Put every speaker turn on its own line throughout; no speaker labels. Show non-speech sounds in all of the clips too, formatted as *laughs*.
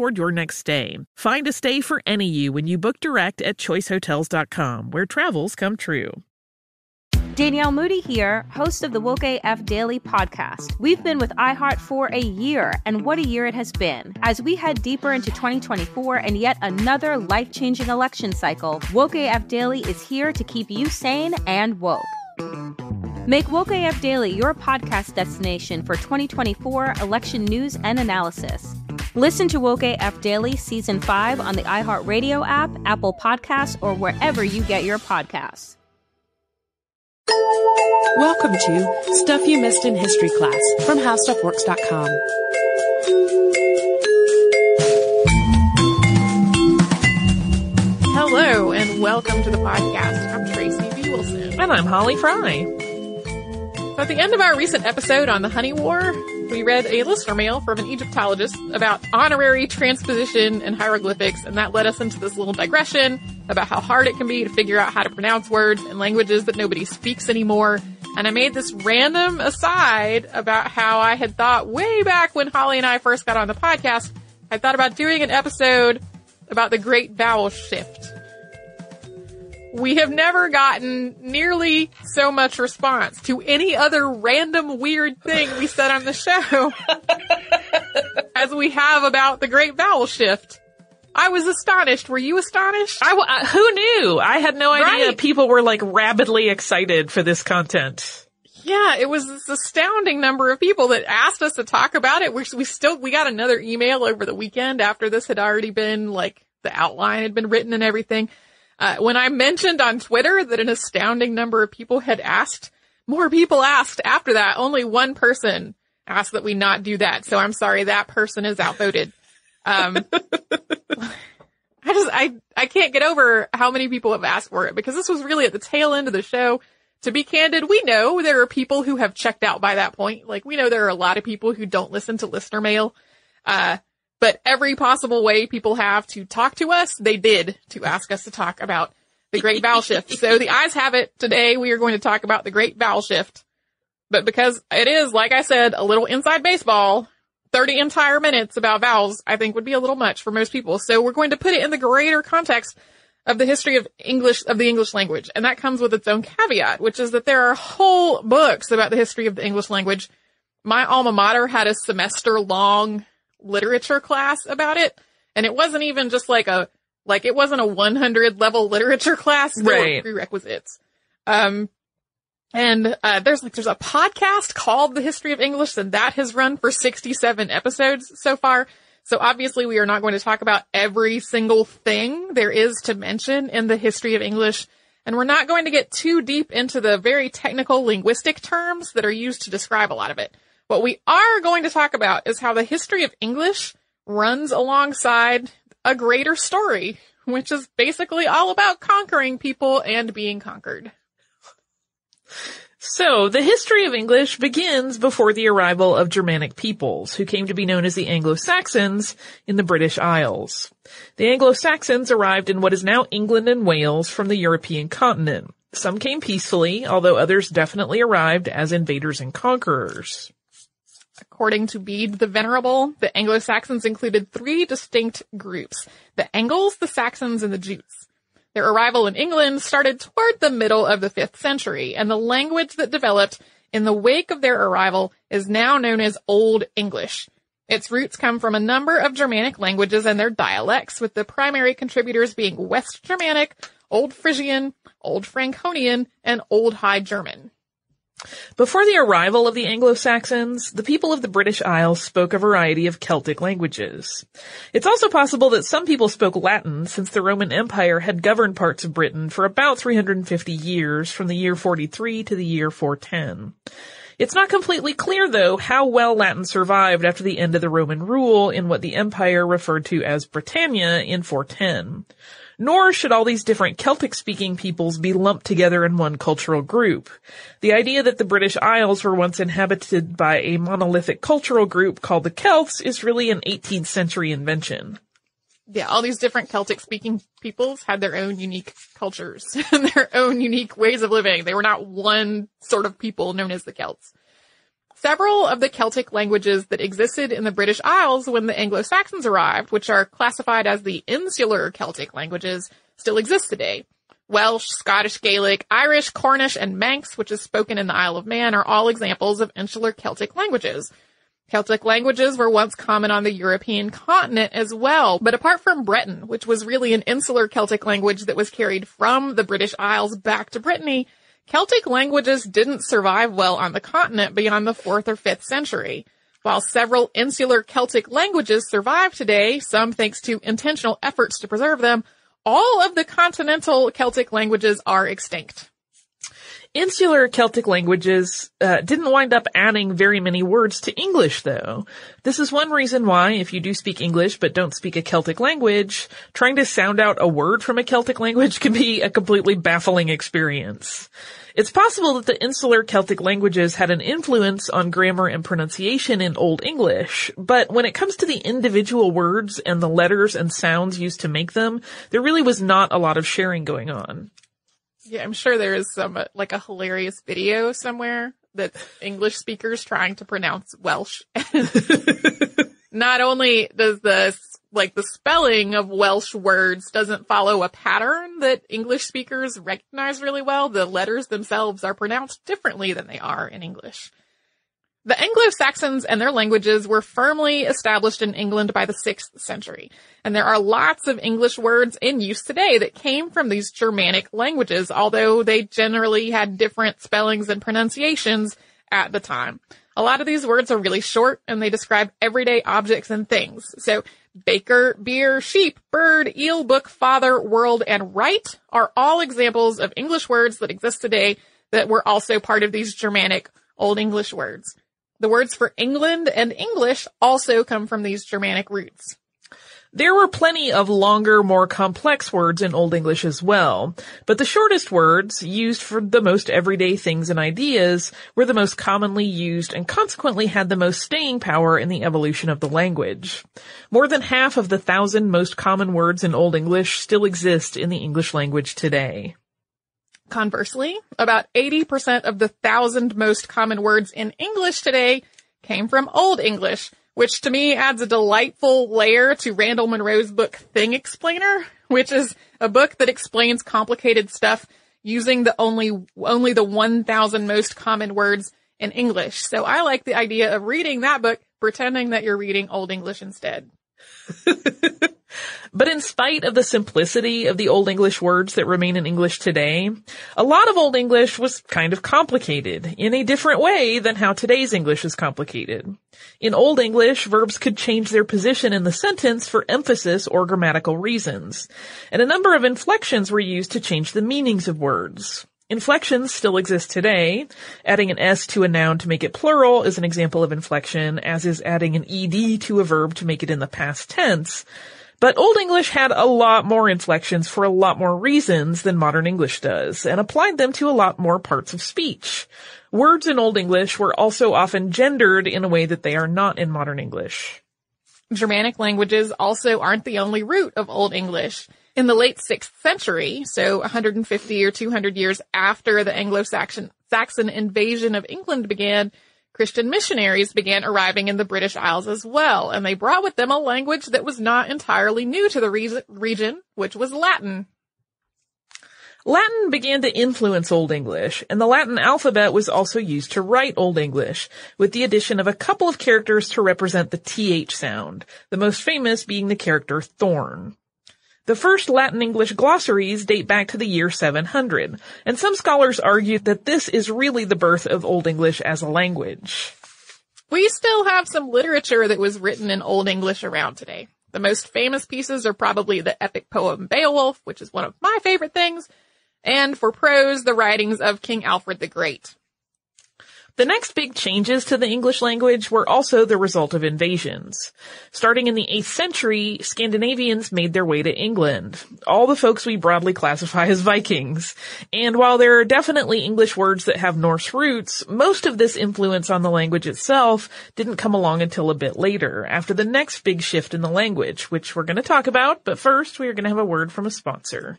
toward your next stay. Find a stay for any you when you book direct at choicehotels.com, where travels come true.
Danielle Moody here, host of the Woke AF Daily podcast. We've been with iHeart for a year, and what a year it has been. As we head deeper into 2024 and yet another life changing election cycle, Woke AF Daily is here to keep you sane and woke. Make Woke AF Daily your podcast destination for 2024 election news and analysis. Listen to Woke AF Daily Season 5 on the iHeartRadio app, Apple Podcasts, or wherever you get your podcasts.
Welcome to Stuff You Missed in History Class from HowStuffWorks.com.
Hello, and welcome to the podcast.
And I'm Holly Fry.
At the end of our recent episode on the Honey War, we read a listener mail from an Egyptologist about honorary transposition and hieroglyphics, and that led us into this little digression about how hard it can be to figure out how to pronounce words in languages that nobody speaks anymore. And I made this random aside about how I had thought way back when Holly and I first got on the podcast, I thought about doing an episode about the Great Vowel Shift. We have never gotten nearly so much response to any other random weird thing we said on the show *laughs* as we have about the Great Vowel Shift. I was astonished. Were you astonished?
I, uh, who knew? I had no idea
Right.
people were like rabidly excited for this content.
Yeah, it was this astounding number of people that asked us to talk about it. We, we still, we got another email over the weekend after this had already been like, the outline had been written and everything. Uh, when I mentioned on Twitter that an astounding number of people had asked, more people asked after that. Only one person asked that we not do that. So I'm sorry, that person is outvoted. Um, *laughs* I just, I, I can't get over how many people have asked for it because this was really at the tail end of the show. To be candid, we know there are people who have checked out by that point. Like we know there are a lot of people who don't listen to listener mail. Uh, but every possible way people have to talk to us, they did to ask us to talk about the Great Vowel Shift. So the ayes have it. Today we are going to talk about the Great Vowel Shift. But because it is, like I said, a little inside baseball, 30 entire minutes about vowels, I think would be a little much for most people. So we're going to put it in the greater context of the history of English, of the English language. And that comes with its own caveat, which is that there are whole books about the history of the English language. My alma mater had a semester long literature class about it. And it wasn't even just like a, like it wasn't a 100 level literature class. There were
Right.
prerequisites. Um, and uh, there's like there's a podcast called The History of English, and that has run for 67 episodes so far. So obviously, we are not going to talk about every single thing there is to mention in the history of English, and we're not going to get too deep into the very technical linguistic terms that are used to describe a lot of it. What we are going to talk about is how the history of English runs alongside a greater story, which is basically all about conquering people and being conquered.
So, the history of English begins before the arrival of Germanic peoples, who came to be known as the Anglo-Saxons in the British Isles. The Anglo-Saxons arrived in what is now England and Wales from the European continent. Some came peacefully, although others definitely arrived as invaders and conquerors.
According to Bede the Venerable, the Anglo-Saxons included three distinct groups. The Angles, the Saxons, and the Jutes. Their arrival in England started toward the middle of the 5th century, and the language that developed in the wake of their arrival is now known as Old English. Its roots come from a number of Germanic languages and their dialects, with the primary contributors being West Germanic, Old Frisian, Old Franconian, and Old High German.
Before the arrival of the Anglo-Saxons, the people of the British Isles spoke a variety of Celtic languages. It's also possible that some people spoke Latin since the Roman Empire had governed parts of Britain for about 350 years from the year 43 to the year 410. It's not completely clear though how well Latin survived after the end of the Roman rule in what the empire referred to as Britannia in 410. Nor should all these different Celtic speaking peoples be lumped together in one cultural group. The idea that the British Isles were once inhabited by a monolithic cultural group called the Celts is really an 18th century invention.
Yeah, all these different Celtic speaking peoples had their own unique cultures *laughs* and their own unique ways of living. They were not one sort of people known as the Celts. Several of the Celtic languages that existed in the British Isles when the Anglo-Saxons arrived, which are classified as the insular Celtic languages, still exist today. Welsh, Scottish Gaelic, Irish, Cornish, and Manx, which is spoken in the Isle of Man, are all examples of insular Celtic languages. Celtic languages were once common on the European continent as well, but apart from Breton, which was really an insular Celtic language that was carried from the British Isles back to Brittany, Celtic languages didn't survive well on the continent beyond the 4th or 5th century. While several insular Celtic languages survive today, some thanks to intentional efforts to preserve them, all of the continental Celtic languages are extinct.
Insular Celtic languages uh, didn't wind up adding very many words to English, though. This is one reason why, if you do speak English but don't speak a Celtic language, trying to sound out a word from a Celtic language *laughs* can be a completely baffling experience. It's possible that the insular Celtic languages had an influence on grammar and pronunciation in Old English, but when it comes to the individual words and the letters and sounds used to make them, there really was not a lot of sharing going on.
Yeah, I'm sure there is some, uh, like a hilarious video somewhere that English speakers trying to pronounce Welsh. *laughs* Not only does the, like the spelling of Welsh words doesn't follow a pattern that English speakers recognize really well, the letters themselves are pronounced differently than they are in English. The Anglo-Saxons and their languages were firmly established in England by the 6th century, and there are lots of English words in use today that came from these Germanic languages, although they generally had different spellings and pronunciations at the time. A lot of these words are really short and they describe everyday objects and things. So baker, beer, sheep, bird, eel, book, father, world, and right are all examples of English words that exist today that were also part of these Germanic Old English words. The words for England and English also come from these Germanic roots.
There were plenty of longer, more complex words in Old English as well, but the shortest words, used for the most everyday things and ideas, were the most commonly used and consequently had the most staying power in the evolution of the language. More than half of the thousand most common words in Old English still exist in the English language today.
Conversely, about 80% of the thousand most common words in English today came from Old English, which to me adds a delightful layer to Randall Munroe's book Thing Explainer, which is a book that explains complicated stuff using the only, only the 1000 most common words in English. So I like the idea of reading that book pretending that you're reading Old English instead. *laughs*
but in spite of the simplicity of the Old English words that remain in English today, a lot of Old English was kind of complicated in a different way than how today's English is complicated. In Old English, verbs could change their position in the sentence for emphasis or grammatical reasons, and a number of inflections were used to change the meanings of words. Inflections still exist today. Adding an S to a noun to make it plural is an example of inflection, as is adding an ED to a verb to make it in the past tense. But Old English had a lot more inflections for a lot more reasons than modern English does, and applied them to a lot more parts of speech. Words in Old English were also often gendered in a way that they are not in modern English.
Germanic languages also aren't the only root of Old English. In the late 6th century, so 150 or 200 years after the Anglo-Saxon Saxon invasion of England began, Christian missionaries began arriving in the British Isles as well, and they brought with them a language that was not entirely new to the re- region, which was Latin.
Latin began to influence Old English, and the Latin alphabet was also used to write Old English, with the addition of a couple of characters to represent the TH sound, the most famous being the character thorn. The first Latin English glossaries date back to the year 700, and some scholars argue that this is really the birth of Old English as a language.
We still have some literature that was written in Old English around today. The most famous pieces are probably the epic poem Beowulf, which is one of my favorite things, and for prose, the writings of King Alfred the Great.
The next big changes to the English language were also the result of invasions. Starting in the 8th century, Scandinavians made their way to England, all the folks we broadly classify as Vikings. And while there are definitely English words that have Norse roots, most of this influence on the language itself didn't come along until a bit later, after the next big shift in the language, which we're going to talk about, but first we are going to have a word from a sponsor.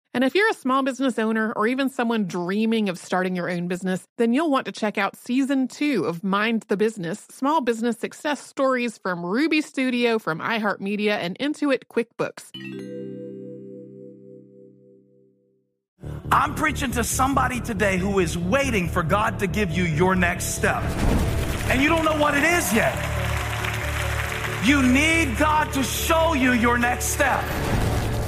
And if you're a small business owner or even someone dreaming of starting your own business, then you'll want to check out season two of Mind the Business Small Business Success Stories from Ruby Studio, from iHeartMedia, and Intuit QuickBooks.
I'm preaching to somebody today who is waiting for God to give you your next step. And you don't know what it is yet. You need God to show you your next step.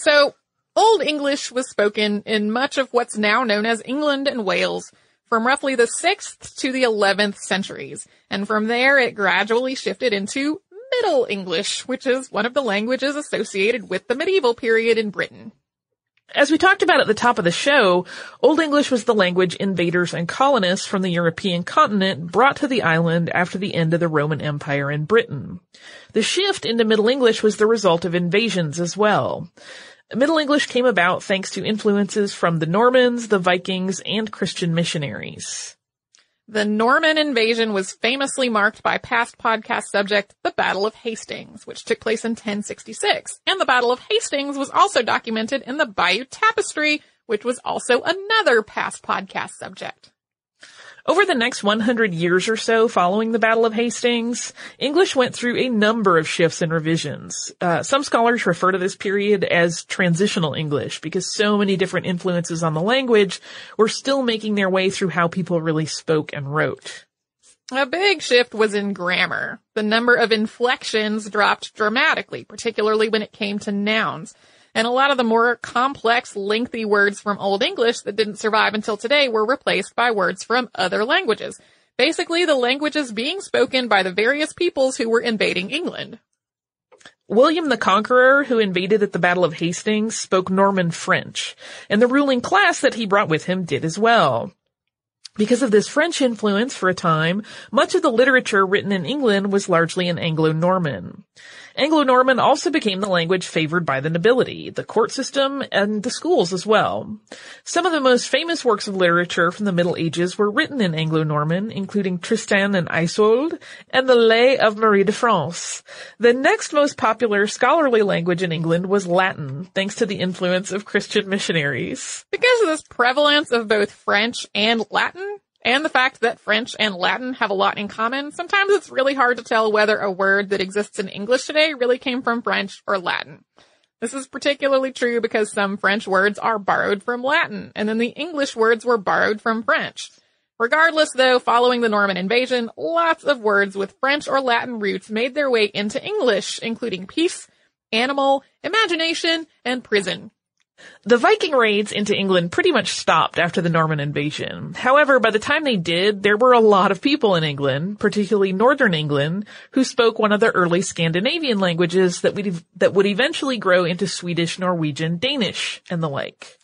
So, Old English was spoken in much of what's now known as England and Wales from roughly the 6th to the 11th centuries, and from there it gradually shifted into Middle English, which is one of the languages associated with the medieval period in Britain.
As we talked about at the top of the show, Old English was the language invaders and colonists from the European continent brought to the island after the end of the Roman Empire in Britain. The shift into Middle English was the result of invasions as well. Middle English came about thanks to influences from the Normans, the Vikings, and Christian missionaries.
The Norman invasion was famously marked by past podcast subject, the Battle of Hastings, which took place in 1066. And the Battle of Hastings was also documented in the Bayeux Tapestry, which was also another past podcast subject.
Over the next 100 years or so following the Battle of Hastings, English went through a number of shifts and revisions. Uh, some scholars refer to this period as transitional English because so many different influences on the language were still making their way through how people really spoke and wrote.
A big shift was in grammar. The number of inflections dropped dramatically, particularly when it came to nouns. And a lot of the more complex, lengthy words from Old English that didn't survive until today were replaced by words from other languages. Basically, the languages being spoken by the various peoples who were invading England.
William the Conqueror, who invaded at the Battle of Hastings, spoke Norman French, and the ruling class that he brought with him did as well. Because of this French influence for a time, much of the literature written in England was largely in Anglo-Norman. Anglo-Norman also became the language favored by the nobility, the court system, and the schools as well. Some of the most famous works of literature from the Middle Ages were written in Anglo-Norman, including Tristan and Isolde and the Lay of Marie de France. The next most popular scholarly language in England was Latin, thanks to the influence of Christian missionaries.
Because of this prevalence of both French and Latin, and the fact that French and Latin have a lot in common, sometimes it's really hard to tell whether a word that exists in English today really came from French or Latin. This is particularly true because some French words are borrowed from Latin, and then the English words were borrowed from French. Regardless though, following the Norman invasion, lots of words with French or Latin roots made their way into English, including peace, animal, imagination, and prison.
The Viking raids into England pretty much stopped after the Norman invasion. However, by the time they did, there were a lot of people in England, particularly northern England, who spoke one of the early Scandinavian languages that would, that would eventually grow into Swedish, Norwegian, Danish, and the like.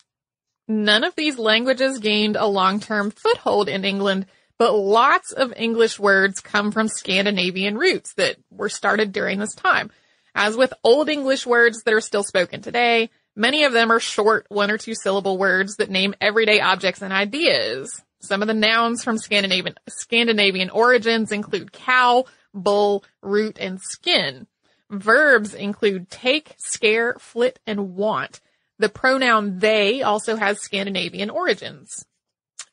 None of these languages gained a long-term foothold in England, but lots of English words come from Scandinavian roots that were started during this time. As with Old English words that are still spoken today, Many of them are short one or two syllable words that name everyday objects and ideas. Some of the nouns from Scandinavian, Scandinavian origins include cow, bull, root, and skin. Verbs include take, scare, flit, and want. The pronoun they also has Scandinavian origins.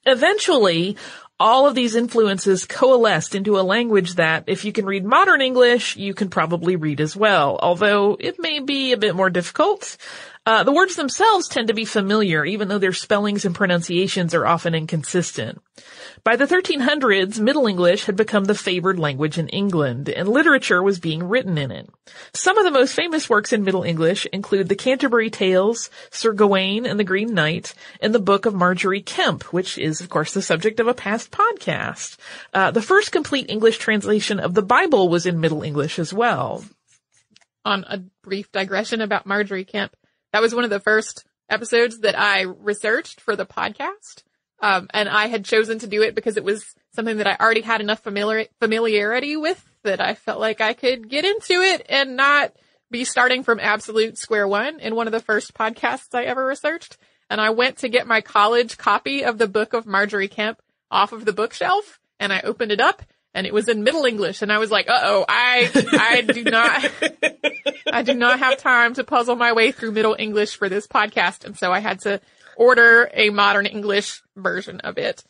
Eventually, all of these influences coalesced into a language that, if you can read modern English, you can probably read as well, although it may be a bit more difficult. Uh, the words themselves tend to be familiar, even though their spellings and pronunciations are often inconsistent. By the 1300s, Middle English had become the favored language in England, and literature was being written in it. Some of the most famous works in Middle English include the Canterbury Tales, Sir Gawain and the Green Knight, and the Book of Margery Kempe, which is, of course, the subject of a past podcast. Uh, the first complete English translation of the Bible was in Middle English as well.
On a brief digression about Margery Kempe, That was one of the first episodes that I researched for the podcast. Um, and I had chosen to do it because it was something that I already had enough familiar, familiarity with that I felt like I could get into it and not be starting from absolute square one in one of the first podcasts I ever researched. And I went to get my college copy of the book of Margery Kempe off of the bookshelf and I opened it up and it was in Middle English and I was like, uh oh, I, I do not, *laughs* I do not have time to puzzle my way through Middle English for this podcast. And so I had to order a modern English version of it.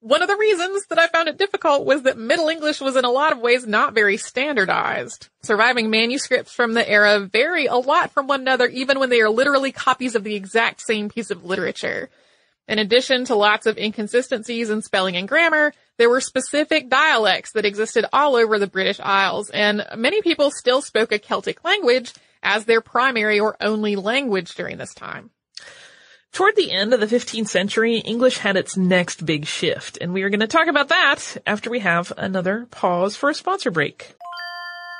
One of the reasons that I found it difficult was that Middle English was in a lot of ways not very standardized. Surviving manuscripts from the era vary a lot from one another even when they are literally copies of the exact same piece of literature. In addition to lots of inconsistencies in spelling and grammar, there were specific dialects that existed all over the British Isles, and many people still spoke a Celtic language as their primary or only language during this time.
Toward the end of the 15th century, English had its next big shift, and we are going to talk about that after we have another pause for a sponsor break.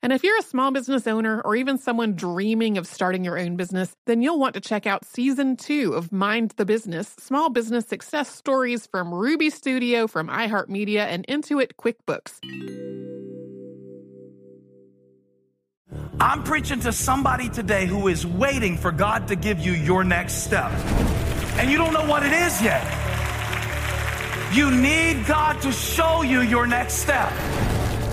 And if you're a small business owner or even someone dreaming of starting your own business, then you'll want to check out season two of Mind the Business Small Business Success Stories from Ruby Studio, from iHeartMedia, and Intuit QuickBooks.
I'm preaching to somebody today who is waiting for God to give you your next step. And you don't know what it is yet. You need God to show you your next step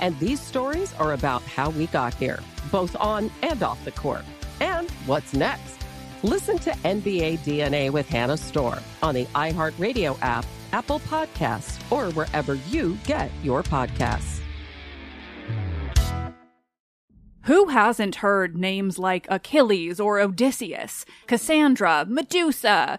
And these stories are about how we got here, both on and off the court. And what's next? Listen to NBA DNA with Hannah Storm on the iHeartRadio app, Apple Podcasts, or wherever you get your podcasts.
Who hasn't heard names like Achilles or Odysseus, Cassandra, Medusa?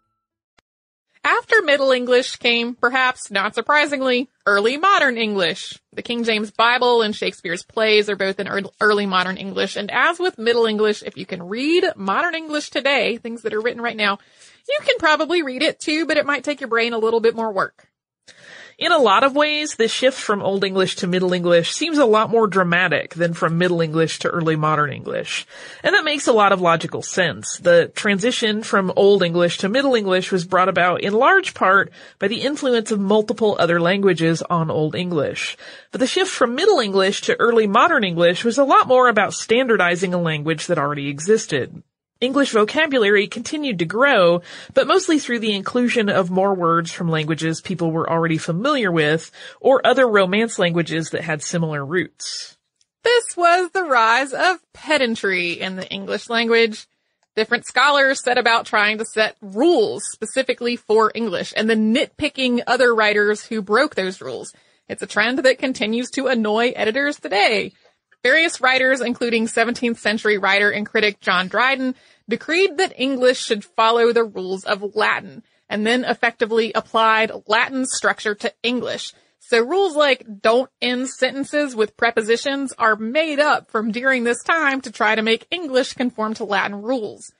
After Middle English came, perhaps not surprisingly, early modern English. The King James Bible and Shakespeare's plays are both in early modern English, and as with Middle English, if you can read modern English today, things that are written right now, you can probably read it too, but it might take your brain a little bit more work.
In a lot of ways, the shift from Old English to Middle English seems a lot more dramatic than from Middle English to Early Modern English. And that makes a lot of logical sense. The transition from Old English to Middle English was brought about in large part by the influence of multiple other languages on Old English. But the shift from Middle English to Early Modern English was a lot more about standardizing a language that already existed. English vocabulary continued to grow, but mostly through the inclusion of more words from languages people were already familiar with, or other Romance languages that had similar roots.
This was the rise of pedantry in the English language. Different scholars set about trying to set rules specifically for English and then nitpicking other writers who broke those rules. It's a trend that continues to annoy editors today. Various writers, including 17th century writer and critic John Dryden, decreed that English should follow the rules of Latin and then effectively applied Latin structure to English. So rules like don't end sentences with prepositions are made up from during this time to try to make English conform to Latin rules.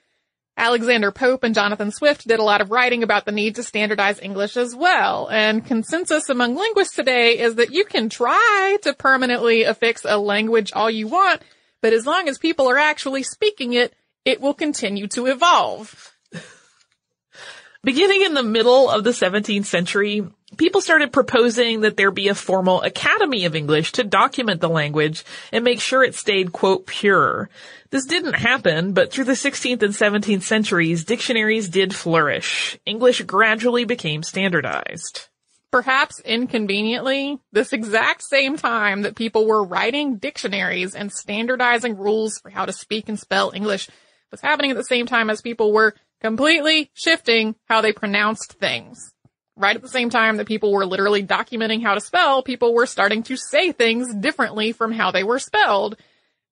Alexander Pope and Jonathan Swift did a lot of writing about the need to standardize English as well, and consensus among linguists today is that you can try to permanently affix a language all you want, but as long as people are actually speaking it, it will continue to evolve. *laughs*
Beginning in the middle of the 17th century, people started proposing that there be a formal Academy of English to document the language and make sure it stayed, quote, pure. This didn't happen, but through the 16th and 17th centuries, dictionaries did flourish. English gradually became standardized.
Perhaps inconveniently, this exact same time that people were writing dictionaries and standardizing rules for how to speak and spell English was happening at the same time as people were completely shifting how they pronounced things. Right at the same time that people were literally documenting how to spell, people were starting to say things differently from how they were spelled.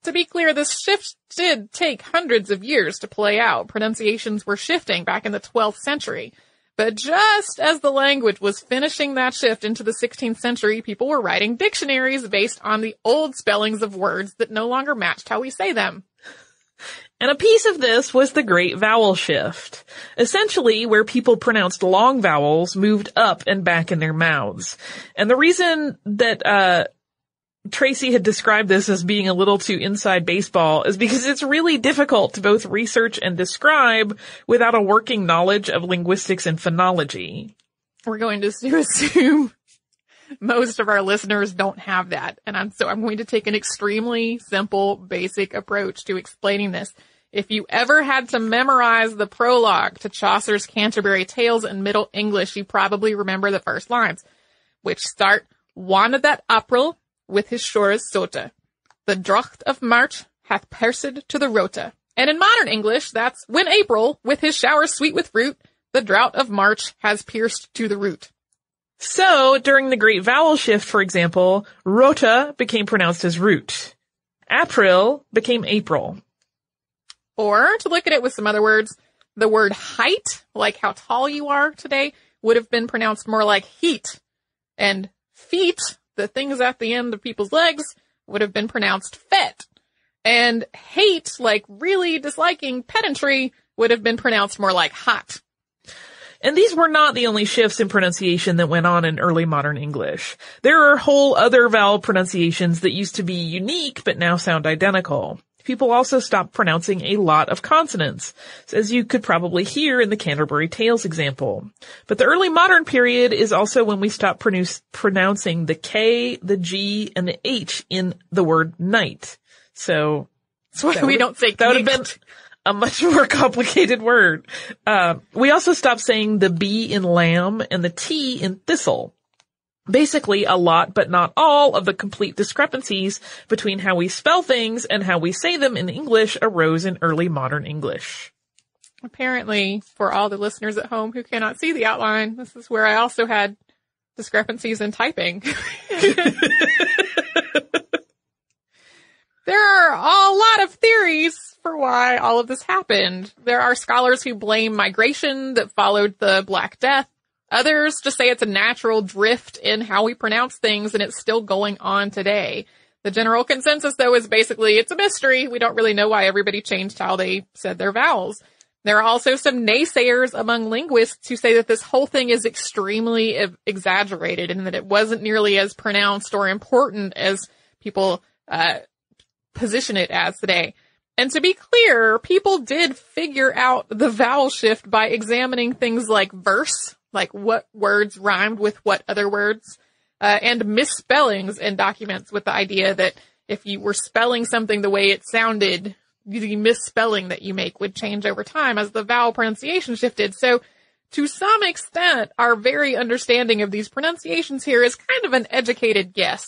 To be clear, this shift did take hundreds of years to play out. Pronunciations were shifting back in the 12th century. But just as the language was finishing that shift into the 16th century, people were writing dictionaries based on the old spellings of words that no longer matched how we say them.
And a piece of this was the great vowel shift. Essentially, where people pronounced long vowels moved up and back in their mouths. And the reason that, uh, Tracy had described this as being a little too inside baseball is because it's really difficult to both research and describe without a working knowledge of linguistics and phonology.
We're going to *laughs* assume *laughs* most of our listeners don't have that. And I'm, so I'm going to take an extremely simple, basic approach to explaining this. If you ever had to memorize the prologue to Chaucer's Canterbury Tales in Middle English, you probably remember the first lines, which start, Wanted that April with his shores sota. The drought of March hath pierced to the rota. And in modern English, that's when April, with his showers sweet with fruit, the drought of March has pierced to the root.
So, during the Great Vowel Shift, for example, rota became pronounced as root. April became April.
Or, to look at it with some other words, the word height, like how tall you are today, would have been pronounced more like heat. And feet, the things at the end of people's legs, would have been pronounced fet. And hate, like really disliking pedantry, would have been pronounced more like hot.
And these were not the only shifts in pronunciation that went on in early modern English. There are whole other vowel pronunciations that used to be unique but now sound identical. People also stopped pronouncing a lot of consonants, as you could probably hear in the Canterbury Tales example. But the early modern period is also when we stop pronouncing the K, the G, and the H in the word night. So
That's why we don't say
that would have been. A much *laughs* more complicated word. Uh, we also stopped saying the B in lamb and the T in thistle. Basically, a lot, but not all, of the complete discrepancies between how we spell things and how we say them in English arose in early modern English.
Apparently, for all the listeners at home who cannot see the outline, this is where I also had discrepancies in typing. *laughs* *laughs* there are a lot of theories for why all of this happened. There are scholars who blame migration that followed the Black Death. Others just say it's a natural drift in how we pronounce things and it's still going on today. The general consensus though is basically it's a mystery. We don't really know why everybody changed how they said their vowels. There are also some naysayers among linguists who say that this whole thing is extremely exaggerated and that it wasn't nearly as pronounced or important as people uh, position it as today. And to be clear, people did figure out the vowel shift by examining things like verse, like what words rhymed with what other words, uh, and misspellings in documents with the idea that if you were spelling something the way it sounded, the misspelling that you make would change over time as the vowel pronunciation shifted. So to some extent, our very understanding of these pronunciations here is kind of an educated guess.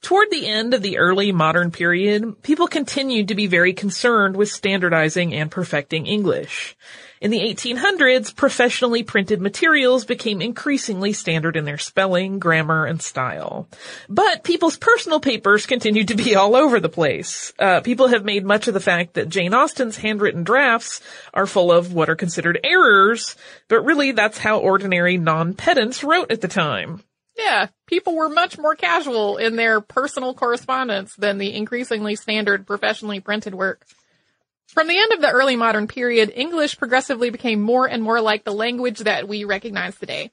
Toward the end of the early modern period, people continued to be very concerned with standardizing and perfecting English. In the 1800s, professionally printed materials became increasingly standard in their spelling, grammar, and style. But people's personal papers continued to be *laughs* all over the place. Uh, people have made much of the fact that Jane Austen's handwritten drafts are full of what are considered errors, but really that's how ordinary non-pedants wrote at the time.
Yeah, people were much more casual in their personal correspondence than the increasingly standard professionally printed work. From the end of the early modern period, English progressively became more and more like the language that we recognize today.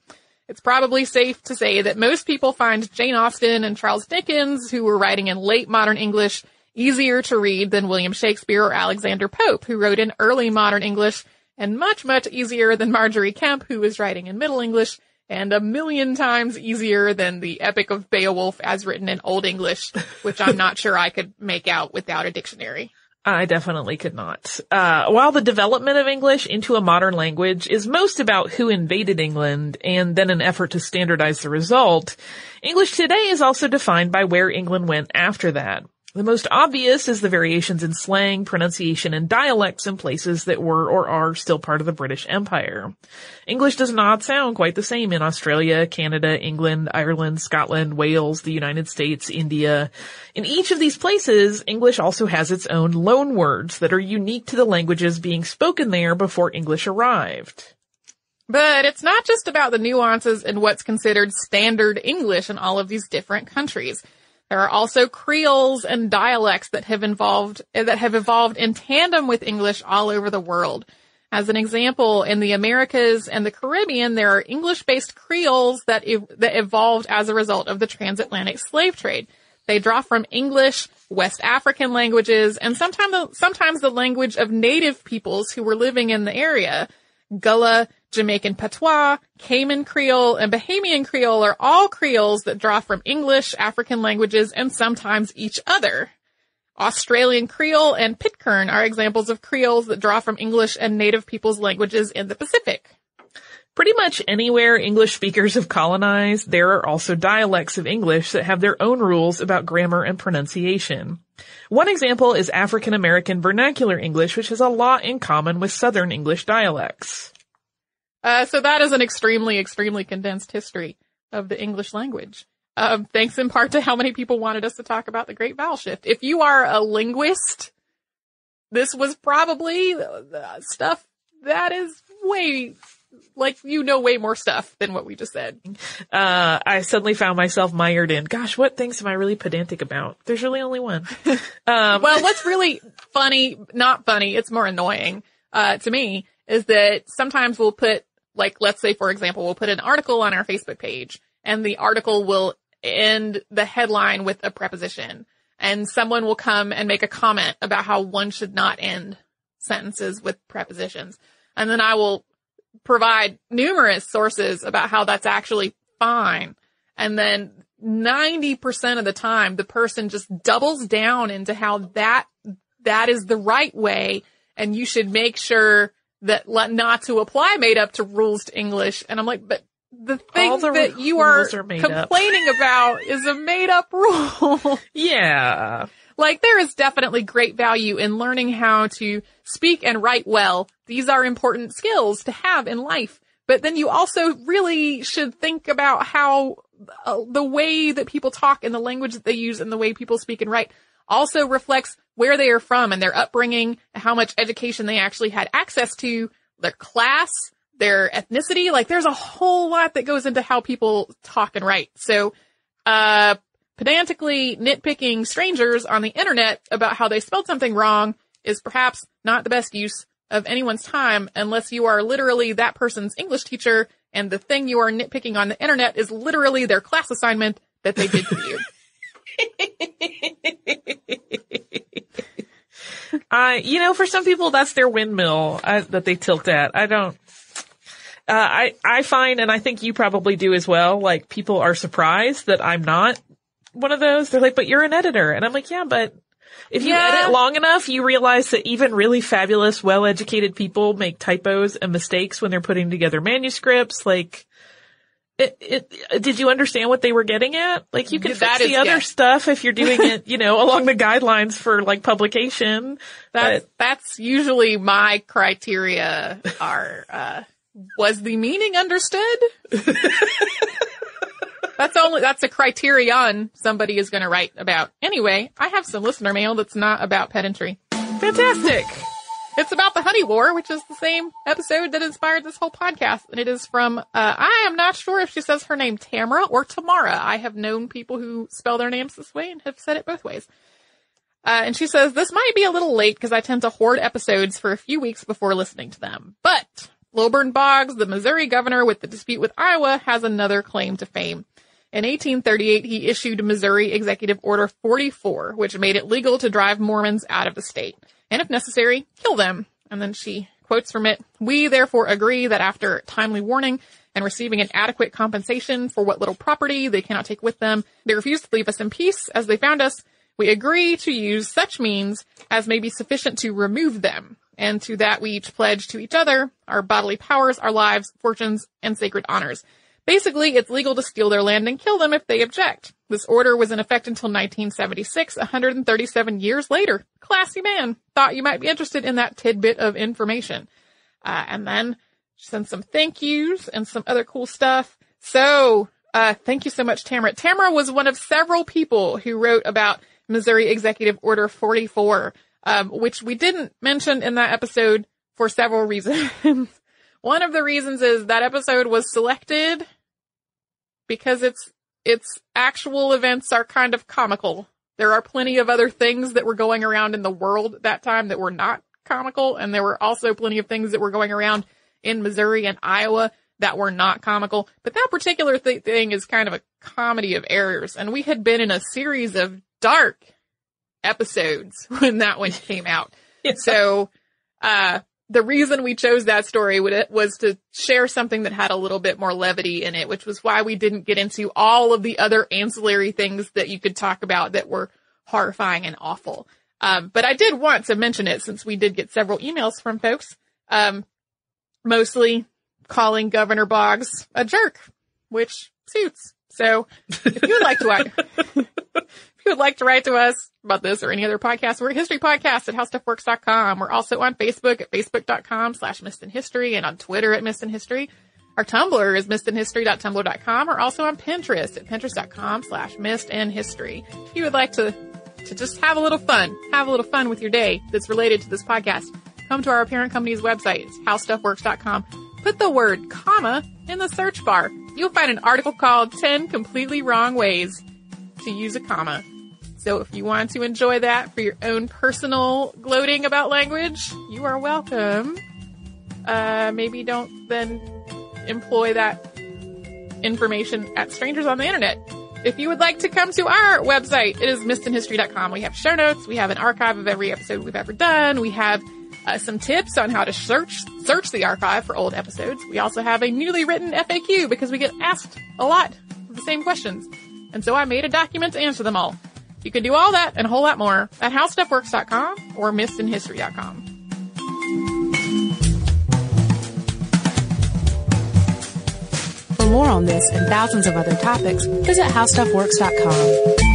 It's probably safe to say that most people find Jane Austen and Charles Dickens, who were writing in late modern English, easier to read than William Shakespeare or Alexander Pope, who wrote in early modern English, and much, much easier than Margery Kempe, who was writing in Middle English, and a million times easier than the Epic of Beowulf as written in Old English, which I'm not sure I could make out without a dictionary.
I definitely could not. Uh, while the development of English into a modern language is most about who invaded England and then an effort to standardize the result, English today is also defined by where England went after that. The most obvious is the variations in slang, pronunciation, and dialects in places that were or are still part of the British Empire. English does not sound quite the same in Australia, Canada, England, Ireland, Scotland, Wales, the United States, India. In each of these places, English also has its own loan words that are unique to the languages being spoken there before English arrived.
But it's not just about the nuances in what's considered standard English in all of these different countries. There are also creoles and dialects that have involved, that have evolved in tandem with English all over the world. As an example, in the Americas and the Caribbean, there are English-based creoles that, ev- that evolved as a result of the transatlantic slave trade. They draw from English, West African languages, and sometimes, sometimes the language of native peoples who were living in the area. Gullah, Jamaican Patois, Cayman Creole, and Bahamian Creole are all Creoles that draw from English, African languages, and sometimes each other. Australian Creole and Pitcairn are examples of Creoles that draw from English and native peoples' languages in the Pacific.
Pretty much anywhere English speakers have colonized, there are also dialects of English that have their own rules about grammar and pronunciation. One example is African American Vernacular English, which has a lot in common with Southern English dialects.
Uh, so that is an extremely, extremely condensed history of the English language. Um, thanks in part to how many people wanted us to talk about the Great Vowel Shift. If you are a linguist, this was probably uh, stuff that is way, like, you know way more stuff than what we just said.
Uh, I suddenly found myself mired in, gosh, what things am I really pedantic about? There's really only one. *laughs* Um,
well, what's really funny, not funny, it's more annoying, uh, to me, is that sometimes we'll put, like, let's say, for example, we'll put an article on our Facebook page, and the article will end the headline with a preposition, and someone will come and make a comment about how one should not end sentences with prepositions. And then I will provide numerous sources about how that's actually fine. And then 90% of the time, the person just doubles down into how that, that is the right way. And you should make sure that not to apply made up to rules to English. And I'm like, but the thing
the
that you are,
are
complaining about is a made up rule. *laughs*
Yeah.
Like there is definitely great value in learning how to speak and write well. These are important skills to have in life. But then you also really should think about how uh, the way that people talk and the language that they use and the way people speak and write also reflects where they are from and their upbringing, how much education they actually had access to, their class, their ethnicity. Like there's a whole lot that goes into how people talk and write. So, uh, pedantically nitpicking strangers on the internet about how they spelled something wrong is perhaps not the best use of anyone's time unless you are literally that person's English teacher and the thing you are nitpicking on the internet is literally their class assignment that they did for you.
I, *laughs* you know, for some people, that's their windmill uh, that they tilt at. I don't. Uh, I I find, and I think you probably do as well. Like people are surprised that I'm not one of those. They're like, "But you're an editor," and I'm like, "Yeah, but if you
Yeah.
edit long enough, you realize that even really fabulous, well-educated people make typos and mistakes when they're putting together manuscripts. Like, it, it, did you understand what they were getting at? Like, you can
Yeah,
fix
that
the other
yeah.
stuff if you're doing it, *laughs* you know, along the guidelines for like publication.
That's,
But
that's usually my criteria are, uh, was the meaning understood? *laughs* that's only, that's a criterion somebody is going to write about. Anyway, I have some listener mail that's not about pedantry.
fantastic.
It's about the honey war, which is the same episode that inspired this whole podcast. And it is from, uh, I am not sure if she says her name Tamara or Tamara. I have known people who spell their names this way and have said it both ways. Uh, and she says, this might be a little late because I tend to hoard episodes for a few weeks before listening to them. But Lilburn Boggs, the Missouri governor with the dispute with Iowa, has another claim to fame. In 1838, he issued Missouri Executive Order 44, which made it legal to drive Mormons out of the state, and if necessary, kill them. And then she quotes from it, we therefore agree that after timely warning and receiving an adequate compensation for what little property they cannot take with them, they refuse to leave us in peace as they found us. We agree to use such means as may be sufficient to remove them, and to that we each pledge to each other our bodily powers, our lives, fortunes, and sacred honors. Basically, it's legal to steal their land and kill them if they object. This order was in effect until 1976, 137 years later. Classy man. Thought you might be interested in that tidbit of information. Uh, and then sent some thank yous and some other cool stuff. So, uh, thank you so much, Tamara. Tamara was one of several people who wrote about Missouri Executive Order 44, um, which we didn't mention in that episode for several *laughs* reasons. one of the reasons is that episode was selected because its its actual events are kind of comical. There are plenty of other things that were going around in the world at that time that were not comical, and there were also plenty of things that were going around in Missouri and Iowa that were not comical. But that particular th- thing is kind of a comedy of errors, and we had been in a series of dark episodes *laughs* when that one came out. *laughs* So, uh, the reason we chose that story was to share something that had a little bit more levity in it, which was why we didn't get into all of the other ancillary things that you could talk about that were horrifying and awful. Um, but I did want to mention it since we did get several emails from folks, um, mostly calling Governor Boggs a jerk, which suits. So if you would like to *laughs* you would like to write to us about this or any other podcast, we're History Podcast at HowStuffWorks.com. We're also on Facebook at Facebook.com slash Missed History and on Twitter at Missed History. Our Tumblr is missedinhistory.tumblr.com. We're also on Pinterest at Pinterest.com slash Missed History. If you would like to, to just have a little fun, have a little fun with your day that's related to this podcast, come to our parent company's website. It's HowStuffWorks.com. Put the word comma in the search bar. You'll find an article called 10 completely wrong ways to use a comma. So if you want to enjoy that for your own personal gloating about language, you are welcome. Uh, maybe don't then employ that information at strangers on the internet. If you would like to come to our website, it is missedinhistory.com. We have show notes. We have an archive of every episode we've ever done. We have uh, some tips on how to search search the archive for old episodes. We also have a newly written FAQ because we get asked a lot of the same questions. And so I made a document to answer them all. You can do all that and a whole lot more at howstuffworks.com or missedinhistory.com.
For more on this and thousands of other topics, visit howstuffworks.com.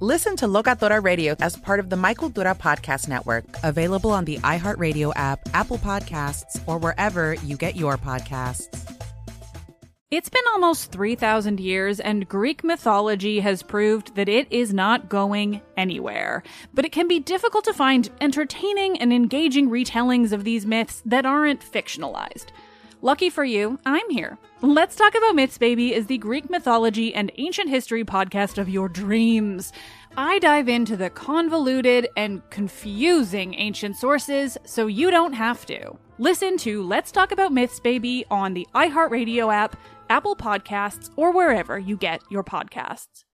Listen to Locatora Radio as part of the Mi Cultura Podcast Network, available on the iHeartRadio app, Apple Podcasts, or wherever you get your podcasts.
It's been almost 3,000 years, and Greek mythology has proved that it is not going anywhere. But it can be difficult to find entertaining and engaging retellings of these myths that aren't fictionalized. Lucky for you, I'm here. Let's Talk About Myths, Baby is the Greek mythology and ancient history podcast of your dreams. I dive into the convoluted and confusing ancient sources so you don't have to. Listen to Let's Talk About Myths, Baby on the iHeartRadio app Apple Podcasts, or wherever you get your podcasts.